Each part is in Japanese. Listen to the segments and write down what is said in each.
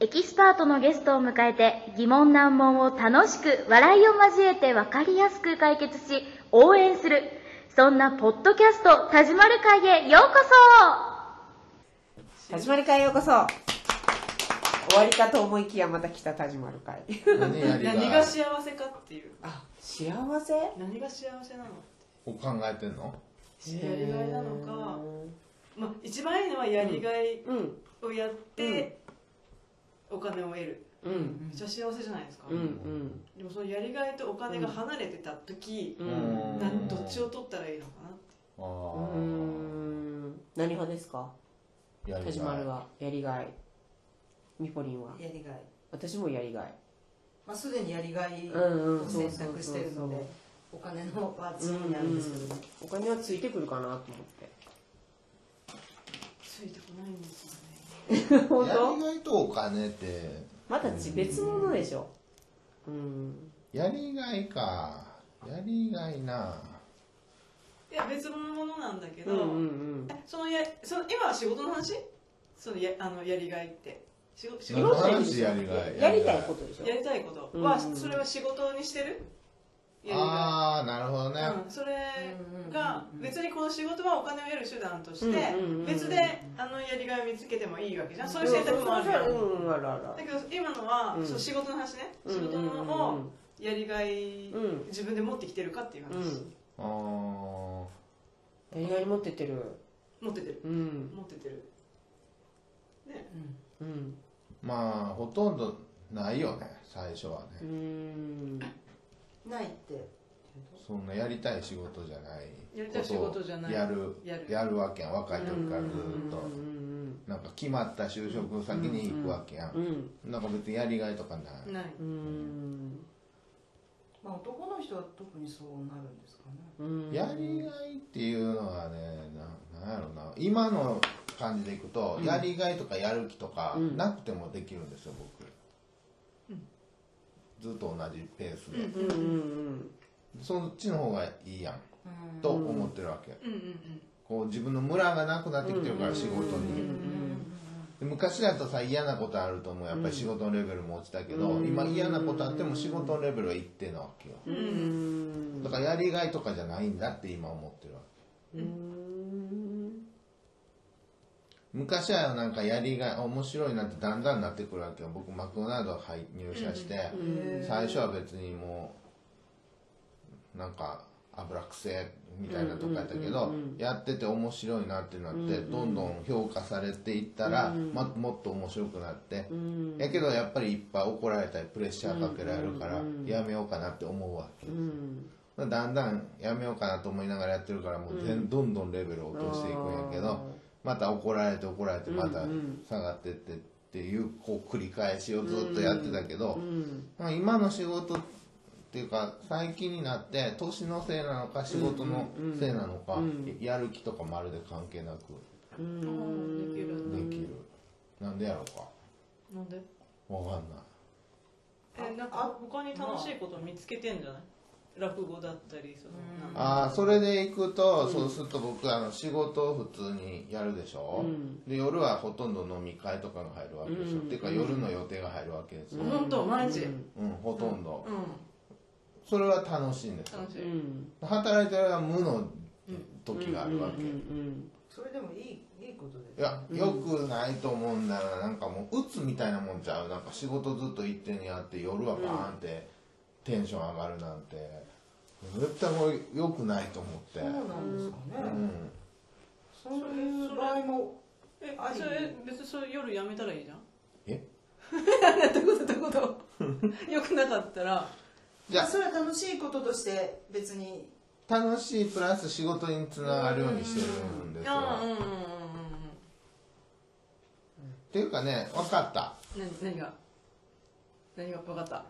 エキスパートのゲストを迎えて疑問難問を楽しく笑いを交えて分かりやすく解決し応援する。そんなポッドキャスト田島る会へようこ田島る会へようこそ。終わりかと思いきやまた来た田島る会。何が？何が幸せかっていう。あ幸せ？何が幸せなの？を考えてんの？やりがいなのか、まあ、一番いいのはやりがいうん。をやってお金を得る。うん。めっちゃ幸せじゃないですか、うんうん。でもそのやりがいとお金が離れてた時、うん。なんどっちを取ったらいいのかなって。あうーん。何派ですか？田島るがはやりがい。みぽりんは？やりがい、私もやりがい。まあ、すでにやりがいうんうん。を選択してるのでお金のは次にあるんですけど。ね、お金はついてくるかなと思って。ついてこないんですよ。ね 本いやり当がいとお金ってまたち別物でしょ。うん。やりがいか。やりがいな。いや別のものなんだけど、うんうんえそのやその今は仕事の話？そのやあのやりがいって。仕事仕何事の話？やりがい。やりたいことでしょ。やりたいこと。は、うん。それは仕事にしてる？ああなるほどね、い、うん、それが別にこの仕事はお金を得る手段として別であのやりがいを見つけてもいいわけじゃん。そういう選択もあるようんあるあるあるだけど今のは、うん。そう仕事の話ね。うん仕事のをやりがい、うん。自分で持ってきてるかっていう話、うん。あやりがい持ってってる。持っててる。うん。持っててる。ね。うん。ーまあほとんどないよね最初はうね、んないって。そんなやりたい仕事じゃない。やりたい仕事じゃない。やるやる。やるわけやん若い時からずっと。うんなんか決まった就職先に行くわけやん、うんなんか別にやりがいとかない、ない。うん。まあ男の人は特にそうなるんですかね。うん。やりがいっていうのはねななんやろな。今の感じでいくと、やりがいとかやる気とか、うん。なくてもできるんですよ僕、ずっと同じペースで、うんうんそっちの方がいいやん、と思ってるわけ、うんうんうん。こう自分のムラがなくなってきてるから、仕事に、で昔だとさ嫌なことあるともうやっぱり仕事のレベルも落ちたけど、今嫌なことあっても仕事のレベルは一定なわけよ、うんうん。だからやりがいとかじゃないんだって今思ってるわけ。うん昔はなんかやりがい面白いなってだんだんなってくるわけよ。僕マクドナルド入入社して、最初は別にもうなんか油くせみたいなとこやったけど、やってて面白いなってなって、どんどん評価されていったら、まもっと面白くなって、やけどやっぱりいっぱい怒られたりプレッシャーかけられるから、やめようかなって思うわけ、うんだんだんやめようかなと思いながらやってるからもう全、どんどんレベルを落としていくんやけどまた怒られて怒られてまた下がってってっていうこう繰り返しをずっとやってたけど、まあ、今の仕事っていうか最近になって年のせいなのか仕事のせいなのか、やる気とかまるで関係なく。できるできる、なんでやろうか。なんで？わかんない。えなんか他に楽しいこと見つけてんじゃない？落語だったりそのああそれで行くと、そうすると僕あの仕事を普通にやるでしょ、で夜はほとんど飲み会とかが入るわけですよ、っていうか夜の予定が入るわけですよ、本当毎日うん。ほとんど、うん。それは楽しいんですよ。楽しいうん。働いてる間は無の時があるわけ、うん。それでもいいいいことですいや、よくないと思うんだよななんかもう鬱みたいなもんちゃう？なんか仕事ずっと一定にやって夜はバーンってテンション上がるなんて。絶対もう良くないと思って。そうなんですかね、うん。そういう場合もえありそれ別にそれ夜やめたらいいじゃん？え？どういうこと？どういうこと？よくなかったら。じゃあ。それは楽しいこととして別に。楽しいプラス仕事につながるようにしてるんですよ。あうんうんうんうん。っていうかね分かった。何何が？何が？分かった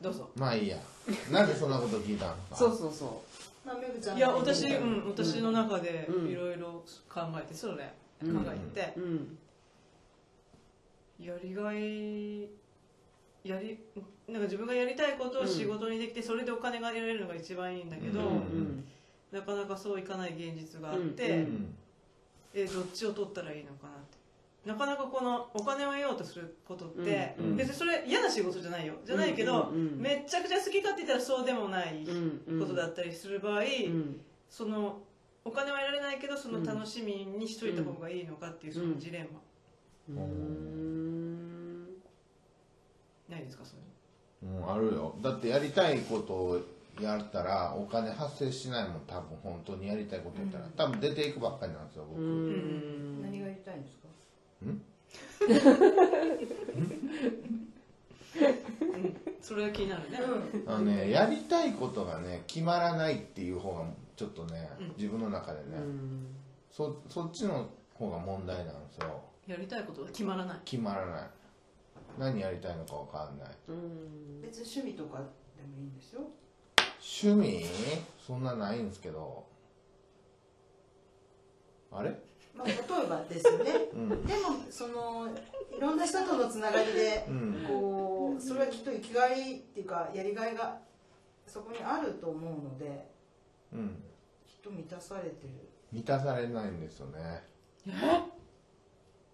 どうぞ。まあいいや。なんでそんなこと聞いたの？かそうそうそまあめぐちゃんいやの私うん私の中でうん。いろいろ考えてそれ考えてううん。やりがいやりなんか自分がやりたいことを仕事にできてそれでお金が得られるのが一番いいんだけど、うんうん。なかなかそういかない現実があって、うんうん。えどっちを取ったらいいのかななかなかこのお金を得ようとすることって、うん別にそれ嫌な仕事じゃないよ。じゃないけど、うんうんうんめっちゃくちゃ好きかって言ったらそうでもないうんことだったりする場合、うんそのお金は得られないけどその楽しみにしといた方がいいのかっていうそのジレンマ、うん。ないですかそういううん、あるよ。だってやりたいことをやったらお金発生しないもん多分。本当にやりたいことやったら、多分出ていくばっかりなんですよ僕、うん。何が言いたいんですか？それが気になるね、あのねやりたいことがね決まらないっていう方がちょっとね、自分の中でね、そそっちの方が問題なんですよ。やりたいことが決まらない。決まらない。何やりたいのか分かんない。別に趣味とかでもいいんですよ。趣味？そんなないんですけど。あれ？まあ、例えばですよね、うん。でもそのいろんな人とのつながりで、うん。こうそれはきっと生きがいっていうかやりがいがそこにあると思うのでうん。きっと満たされてる。満たされないんですよね。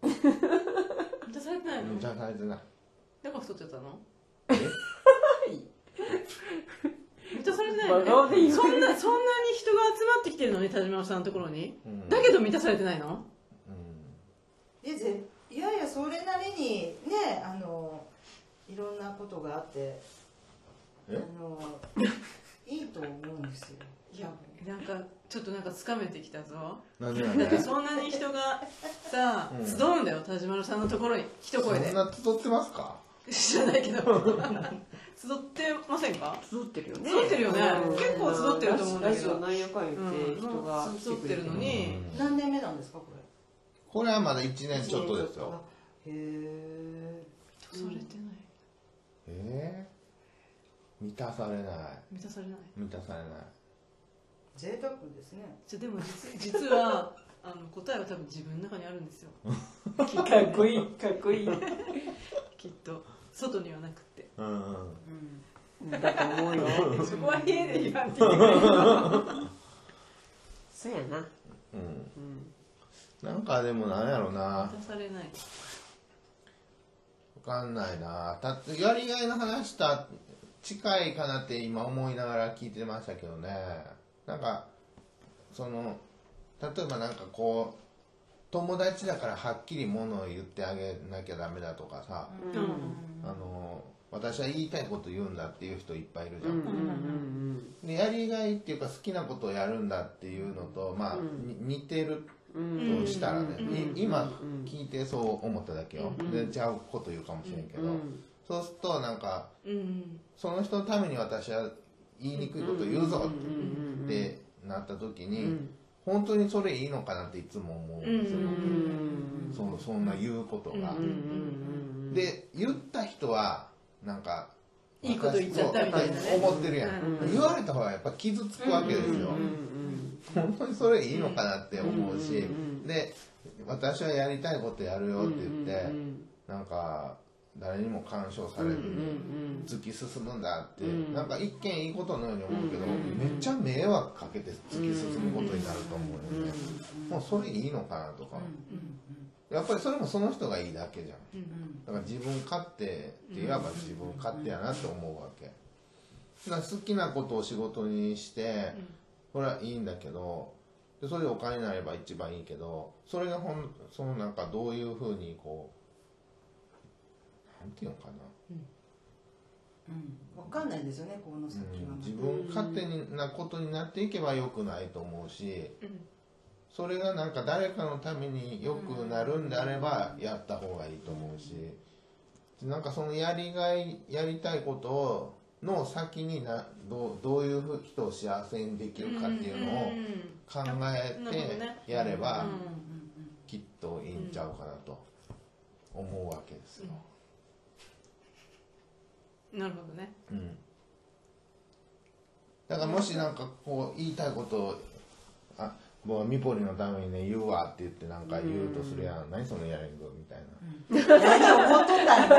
満たされてないの？満たされてない。だから太っちゃったの？え？満たされてない真顔で言うそんなそんなに人が集まってきてるのに田島さんのところに、うん。だけど満たされてないの？うん。でぜいやいやそれなりにねあのいろんなことがあってあえのいいと思うんですよ。いやなんかちょっとなんかつかめてきたぞ。何がだってねそんなに人がさ、うん。集うんだよ田島さんのところに。一声で。そんな集ってますか？知らないけど。集ってませんか？集ってるよね。集ってるよね。うん。結構集ってると思うんだけど。ラジオなんやかん言って人がうん集ってるのに。うん。何年目なんですかこれ？これはまだ1年ちょっとですあよ。へえ満たされてないえー、満たされない。満たされない。満たされない。贅沢ですね。じゃあでも実実はあの答えは多分自分の中にあるんですよ。かっこいいかっこいい。きっと外にはなくって。うんだと思うよ。そこは「へえ」で言わん。って言ってくれるそうやな。うん。うんなんかでもなんやろな。満たされない。わかんないな。たやりがいの話した近いかなって今思いながら聞いてましたけどね。なんかその例えばなんかこう友達だからはっきりものを言ってあげなきゃダメだとかさ、あの私は言いたいこと言うんだっていう人いっぱいいるじゃん、うんうんでやりがいっていうか好きなことをやるんだっていうのとまあ、に似てるうんとしたらね、うん。い今聞いてそう思っただけよ、うん。でちゃうこと言うかもしれんけど、うん。そうするとなんかうん。その人のために私は言いにくいこと言うぞうん。うん。ってなった時に、うん本当にそれいいのかなっていつも思う。んですよ、うん。そのそんな言うことが、うんうんで言った人はなんかいいこと言っちゃったみたいなね。思ってるやん、うん。言われた方がやっぱ傷つくわけですよ、うん本当にそれいいのかなって思うし、うんうんで私はやりたいことやるよって言って、うん。なんか誰にも干渉されず突き進むんだって、うん。なんか一見いいことのように思うけど、うんめっちゃ迷惑かけて突き進むことになると思うよね、もうそれいいのかなとか、やっぱりそれもその人がいいだけじゃん。だから自分勝手って言わば自分勝手やなって思うわけ。だ好きなことを仕事にしてこれはいいんだけどでそれでお金になれば一番いいけどそれがほんそのなんかどういうふうにこうなんていうのかな、分かんないですよねこの先は、うん、自分勝手なことになっていけばよくないと思うしそれがなんか誰かのためによくなるんであればやった方がいいと思うし。なんかそのやりがいやりたいことの先になどうどういうふう人を幸せにできるかっていうのを考えなるほどねてやればうん。きっといいんちゃうかなと思うわけですよ。なるほどね。うん。だからもしなんかこう言いたいことをあもうミポリのためにね言うわって言ってなんか言うとするやん、何そのやりんみたいな、何怒っとったん。だ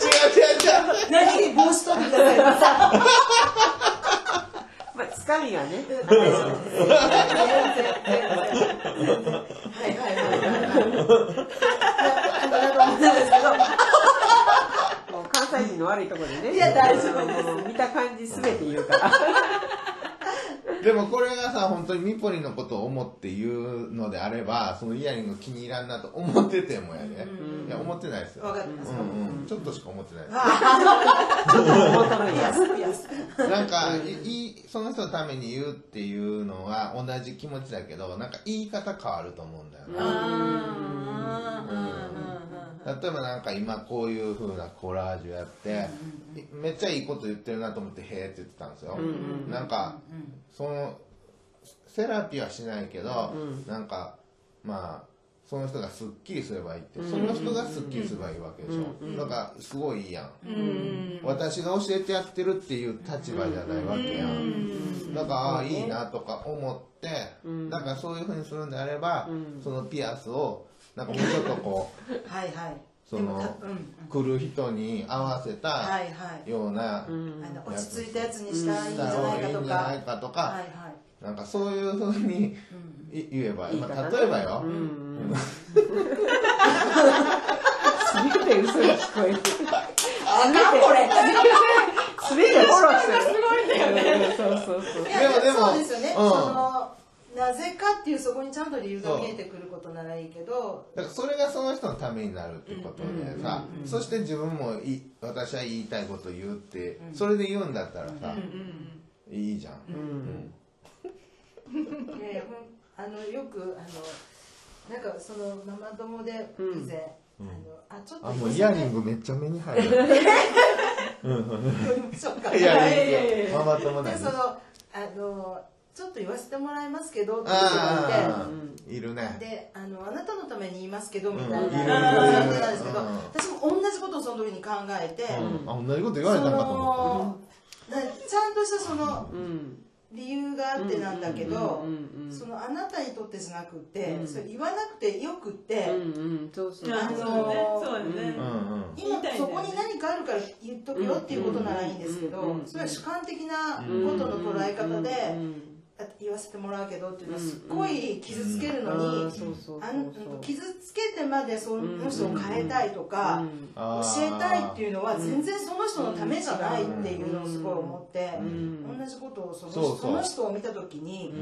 違う違う違う。何で帽子取ってくださ。い まあつかみがね。はい。だと思うんですけどもう関西人の悪いところでね。いや大丈夫です。もう見た感じ全て言うから。でもこれがさ本当にミポリンのことを思って言うのであればそのイヤリング気に入らんなと思っててもやね、いや思ってないですよ。わかります。うんうん、ちょっとしか思ってないです。思っとるん。やいやなんかいいその人のために言うっていうのは同じ気持ちだけどなんか言い方変わると思うんだよな、例えばなんか今こういう風なコラージュやって、めっちゃいいこと言ってるなと思って「へえ」って言ってたんですよ、なんかそのセラピーはしないけど、なんかまあその人がすっきりすればいいって、その人がすっきりすればいいわけでしょ、だからすごいいいやん、私が教えてやってるっていう立場じゃないわけやん、だからああいいなとか思って、だからそういうふうにするんであれば、そのピアスをなんかもうちょっとこう はいはいその来る人に合わせたような、落ち着いたやつにしたらいいんじゃないかとか。ないかとか、はいはい。なんかそういうふうにい言えば、まあ、例えばよ、全て嘘に聞こえる。あかんこれ。全てフォローしてるすごいんだよね。そうそうそう。いやでもでもそうですよね、っていうそこにちゃんと理由が見えてくることならいいけど。だからそれがその人のためになるってことでさ、そして自分もい私は言いたいこと言うって、それで言うんだったらさ、いいじゃん、いやいやあのよくあのなんかそのママ友で以前、あのあちょっとあもうイヤリングめっちゃ目に入る。そうか。イヤリング。ママ友なんでそのあのちょっと言わせてもらいますけどって人がいているね。であのあなたのために言いますけどみたいな。うん感じなんですけど、うん。私も同じことをその時に考えて、うん。あ同じこと言われたんかと思っそのだちゃんとしたそのうん。理由があってなんだけど、そのあなたにとってじゃなくて、それ言わなくてよくって、うんうんそうそう。あのそうだね。そうだね。たうんうん。今そこに何かあるから言っとくよっていうことならいいんですけど、うんそれは主観的なことの捉え方で、うんあ言わせてもらうけどっていうのはすっごい傷つけるのに、傷つけてまでその人を変えたいとか、あ教ーえたいっていうのは全然その人のためじゃないっていうのをすごい思って、ん。同じことをそのその人を見た時に、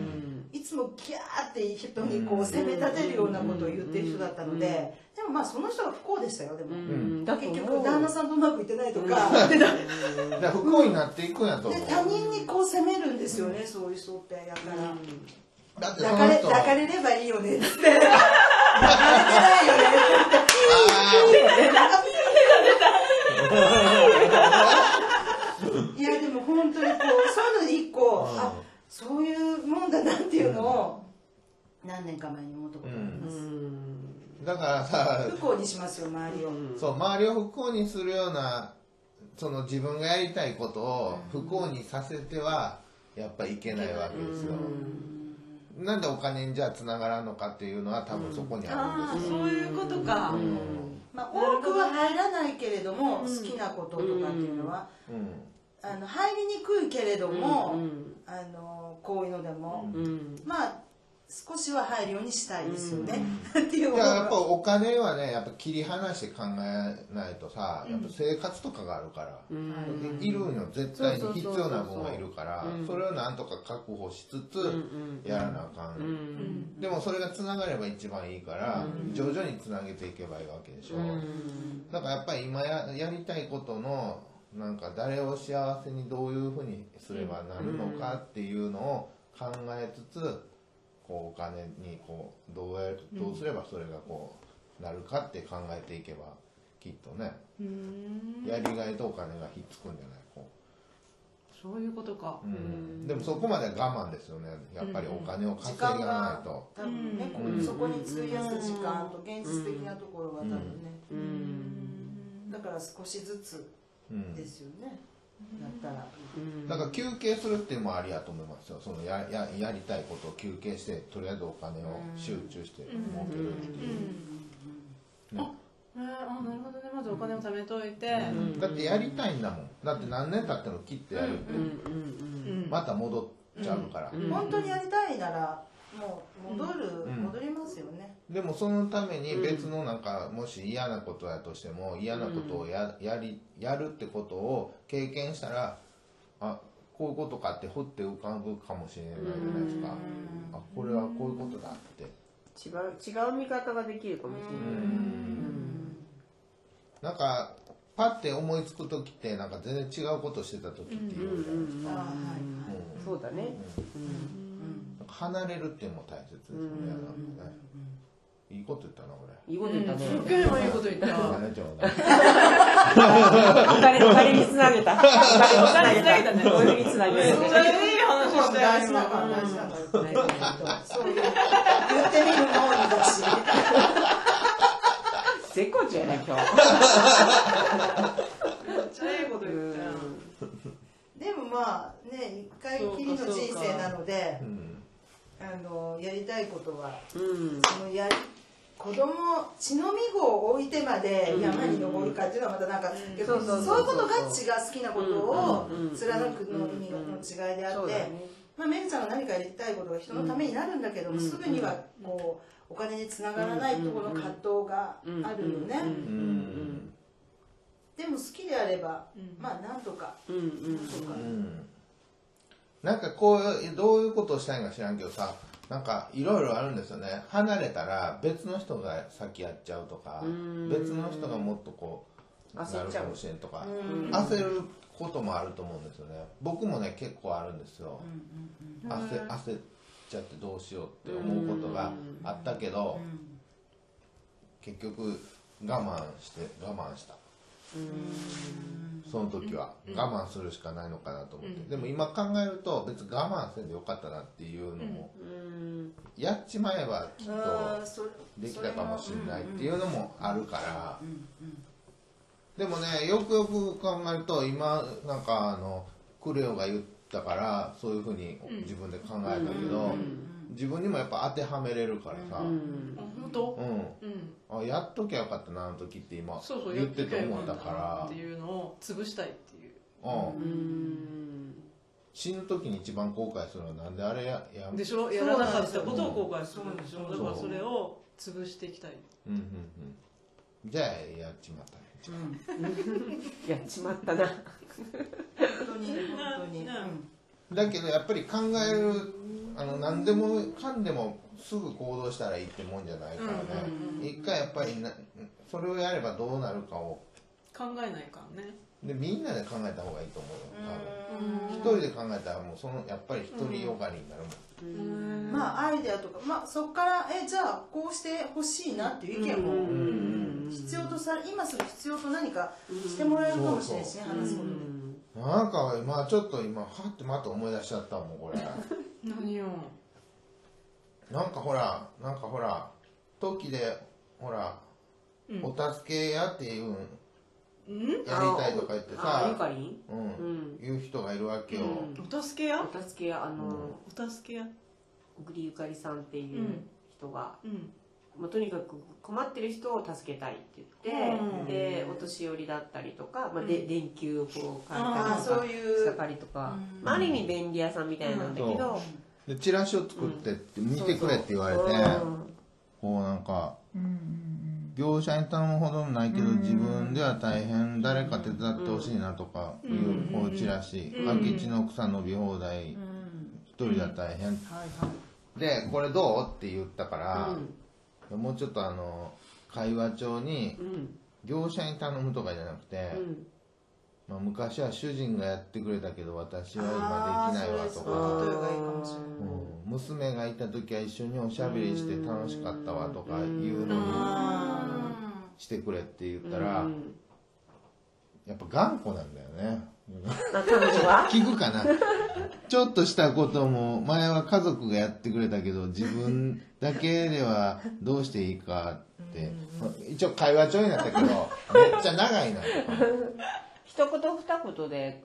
いつもギャーって人にこう責め立てるようなことを言ってる人だったので、でもまあその人が不幸でしたよでも、うん。だと結局旦那さんとうまくいってないとか、だから不幸になっていくんやと思う。で他人にこう責めるんですよね、そういう人ってやから。だってそ抱かれ抱かれればいいよねって。抱かれてないよね いやでも本当にこうそういうので一個、あそういうもんだなっていうのを何年か前に思ったことがあります、だからさ不幸にしますよ周りを、そう周りを不幸にするようなその自分がやりたいことを不幸にさせてはやっぱいけないわけですよ、なんでお金にじゃあつながらんのかっていうのは多分そこにあああるんですよ、そういうことか。まあ、多くは入らないけれども、好きなこととかっていうのは、うん。あの入りにくいけれども、あのこういうのでも、まあ少しは入るようにしたいですよね、っていういやっぱお金はねやっぱ切り離して考えないとさやっぱ生活とかがあるから、いるんよ絶対に必要な分はいるからそれをなんとか確保しつつやらなあかん、でもそれがつながれば一番いいから、徐々につなげていけばいいわけでしょ、だからやっぱり今ややりたいことのなんか誰を幸せにどういうふうにすればなるのかっていうのを考えつつこうお金にこうどうやどうすればそれがこうなるかって考えていけばきっとねやりがいとお金がひっつくんじゃないこそういうことか。う、うん、でもそこまでは我慢ですよね。やっぱりお金を稼がないと。多分ね、そこに費やす時間と現実的なところが多分ね、だから少しずつうんですよね、だったら、だから休憩するっていうのもありやと思いますよ。そのやややりたいことを休憩してとりあえずお金を集中して儲けるっていう、えー、あなるほどね。まずお金を貯めといて、だってやりたいんだもん。だって何年経っても切ってやるって、また戻っちゃうから、本当にやりたいならもう戻る、うん。戻りますよね。でもそのために別のなんかもし嫌なことやとしても嫌なことをややりやるってことを経験したらあこういうことかってふって浮かぶかもしれないじゃないですか。あこれはこういうことだって。違う違う見方ができるかもしれない。なんかパッて思いつく時ってなんか全然違うことしてた時っていうじゃないですか、そうだねなん。か離れるっていうのも大切ですよね。ねいいこと言ったなこれいいこと言ったねすっげえいいこと言った。お金ちょうだいお金お金につなげた。お金につなげたね。お金につなげた。ゃいい話。した。よ大事だから大事だからそういう言ってみるもいいだし絶好調やね今日めっちゃいいこと言った。よでもまあね一回きりの人生なのでうんあのやりたいことはうん。そのやり子供血のみ子を置いてまで山に登るかっていうのはまたなんか、うそうそうそういうことが血が好きなことを貫くの意味の違いであって、まあ、メグちゃんが何かやりたいことが人のためになるんだけども、すぐにはこうお金につながらないところの葛藤があるよね、うん。でも好きであれば、まあなんとか、うん。うん。なん。とか、うんなんかこうどういうことをしたいんか知らんけどさなんかいろいろあるんですよね。離れたら別の人が先やっちゃうとか別の人がもっとこうなるかもしれんとか焦ることもあると思うんですよね。僕もね結構あるんですよ。焦焦っちゃってどうしようって思うことがあったけど結局我慢して我慢したその時は。我慢するしかないのかなと思って、でも今考えると別に我慢せんでよかったなっていうのも、やっちまえばきっとできたかもしれないっていうのもあるから、でもねよくよく考えると今なんかあのクレオが言ったからそういうふうに自分で考えたけど、自分にもやっぱ当てはめれるからさ、うん。うん。あやっときゃよかったなあの時って今そうそう言ってて思ったから。っていうのを潰したいっていううん。死ぬ時に一番後悔するのはなんであれややでしょ？やらなかったことを後悔するんでしょ？そうだからそれを潰していきたい。うんうんうんじゃあやっちまったね。やっちまったな。本当に本当に、ねだけどやっぱり考えるあの何でもかんでもすぐ行動したらいいってもんじゃないからね。一回やっぱりなそれをやればどうなるかを。考えないからね。でみんなで考えた方がいいと思うよ。多分。一人で考えたらもうそのやっぱり独りよがりになるもん。まあアイデアとか、まあ、そこからえじゃあこうしてほしいなっていう意見も必要とさ今すぐ必要と何かしてもらえるかもしれないしね話すことで。なんか今ちょっと今はってまた思い出しちゃったもんこれ何よなんかほらなんかほら時でほら、お助けやっていうん。やりたいとか言ってあゆさかりんうん、言う人がいるわけよ、お助けやお助け屋あのお助けや小栗ゆかりさんっていう人がうんまあ、とにかく困ってる人を助けたいって言って、でお年寄りだったりとか、まあ、で電球をこう変えたりとかいうしたりとか、まあ、ある意味便利屋さんみたいなんだけど、でチラシを作ってって見てくれって言われて、うんこうなんか、業者に頼むほどもないけど、自分では大変誰か手伝ってほしいなとかいう、こうチラシ、空き地の草伸び放題、一人では大変、でこれどう？って言ったから、もうちょっとあの会話帳にうん。業者に頼むとかじゃなくて、うん。まあ、昔は主人がやってくれたけど私は今できないわとか。う娘がいた時は一緒におしゃべりして楽しかったわとかいうのにしてくれって言ったらうん。やっぱ頑固なんだよね。あ彼女は？聞くかな。ちょっとしたことも前は家族がやってくれたけど自分だけではどうしていいかって。一応会話帳になったけどめっちゃ長いな 一言二言で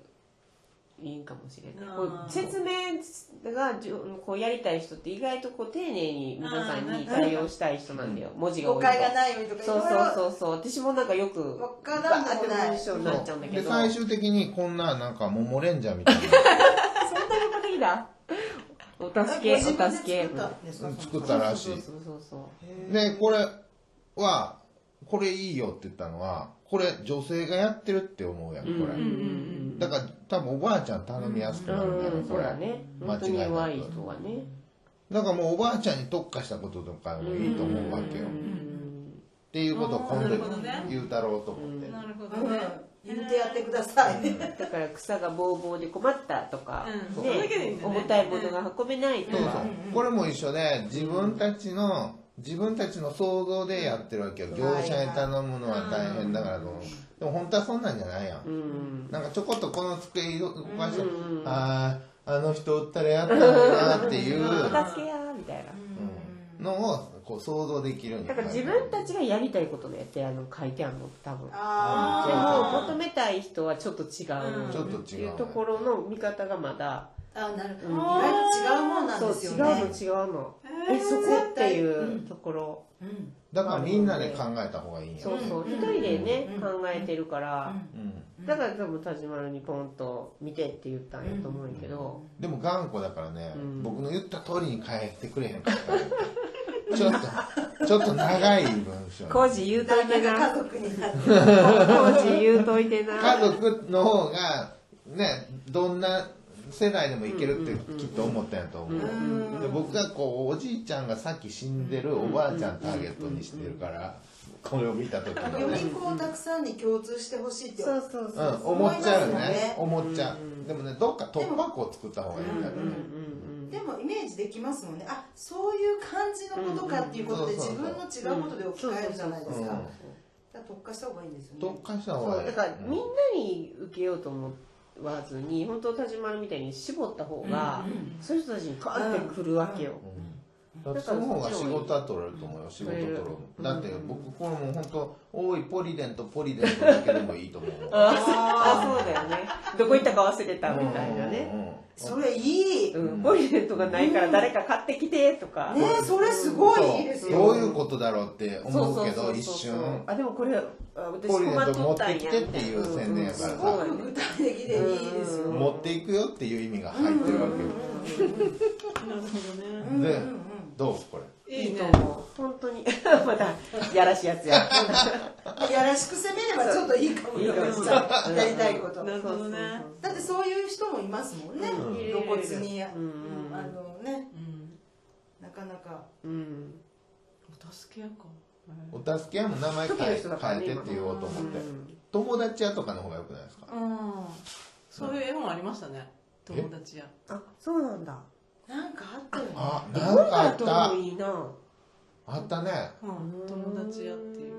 いいかもしれない。こう説明がじゅこうやりたい人って意外とこう丁寧に皆さんに対応したい人なんだよ。文字が多誤いと。解がないようにとかいそうそうそうそう。私もなんかよくわからんでもないなっちゃうんだけでど最終的にこんななんかモモレンジャーみたいな。そんなに的だ。お助け、お助け。作ったらしい。そうそうそうそう。でこれはこれいいよって言ったのはこれ女性がやってるって思うやんこれ、だから多分おばあちゃん頼みやすくなるんだよ、うん、これ。そうだね。本当に弱い人はね。だからもうおばあちゃんに特化したこととかもいいと思うわけよ、っていうことを今度言うたろうと思って、なるほうんどね。言ってやってください。だから草がぼうぼうで困ったとか、うん。ね重たいものが運べないとか、これも一緒で自分たちの自分たちの想像でやってるわけよ。業者に頼むのは大変だからと思う。でも本当はそんなんじゃないやん、うん、なんかちょこっとこの机動かして、うんあああの人おったらやったのになっていう。助けやみたいな。のをこう想像できるだから自分たちがやりたいことでやってあの書いてあるの多分。であも求めたい人はちょっと違うちょっと違う。っていうところの見方がまだ、ーあなるほうん。ど意外と違うもんなんそうですよ違うのね違うの。えそこっていうところ。うん。だからみんなで考えた方がいいんやそうそう。一人でね考えてるから。うん。だから多分田島にポンと見てって言ったんやと思うんやけど、でも頑固だからね、うん。僕の言った通りに変えてくれへんかった。らちょっとちょっと長い文章。コージ言うといてな。家族になってコージ言うといてな。家族の方がねどんな世代でもいけるってきっと思ったんやと思う、で僕がこうおじいちゃんがさっき死んでるおばあちゃんターゲットにしてるからこれを見た時よにねりこうたくさんに共通してほしいってそうそうそうう。ん、思っちゃうよね。思っちゃう、でもねどっか突破口を作った方がいいんだよね、でもイメージできますもんね。あそういう感じのことかっていうことで自分の違うことで置き換えるじゃないですか,、うん。だから特化した方がいいんですよね。特化した方そうがいいだからみんなに受けようと思わずに本当田島みたいに絞った方が、そういう人たちにカーってくるわけよ、だからその方が仕事は取れると思うよ仕事取る。だって僕これもう本当多いポリデントポリデントだけでもいいと思うあそうだよね。どこ行ったか忘れたみたいなね、うんうんうん。それいい、ねうん、ポリデントがないから誰か買ってきてとか、それすごいいいですそう。よどういうことだろうって思うけど一瞬。あでもこれあ私ポリデント持ってきてっていう宣伝やからさ。すごく具体的でいいですよ、持っていくよっていう意味が入ってるわけよ。なるほどねでどう？これ。いいと思う。本当に。またやらしいやつや。やらしく攻めればちょっといいかもよ。いいかも。やりたいこと。なるほどね。だってそういう人もいますもんね。うん。露骨に、うん。うん。あのね。うん。なかなか。うん。お助け屋か。お助け屋も名前変え変えてって言おうと思って。友達屋とかの方がよくないですか？うん。そういう絵本ありましたね。友達屋。あそうなんだなんかあったよね。あ絵な。んかあった。いいなあったね。うん友達屋っていう。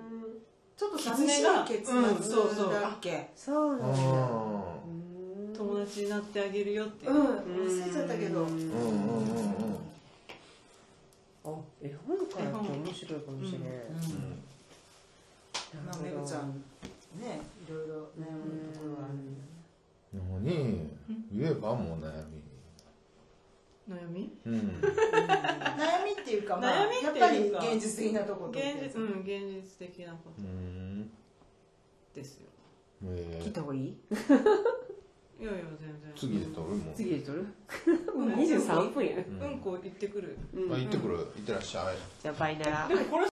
ちょっと寂しい結うんそうそう。末だっけ？そううなんんだ。友達になってあげるよって。いううん忘れちゃったけど。うんうんうんうん。あ絵本からって面白いかもしれない、まあめぐちゃんねいろいろ悩むところがある言えばもう悩悩み？みうん。悩みっていうかまあ悩みやっぱりっていうか。現実的なところ現実うん現実的なこうん。とですよ。え。ー聞いた方がいい？いやいや全然。次で撮る？もん次で撮る？もう23分や。うん。うんこ行ってくる。あ行ってくる。行ってらっしゃい。じゃあバイならでもこれ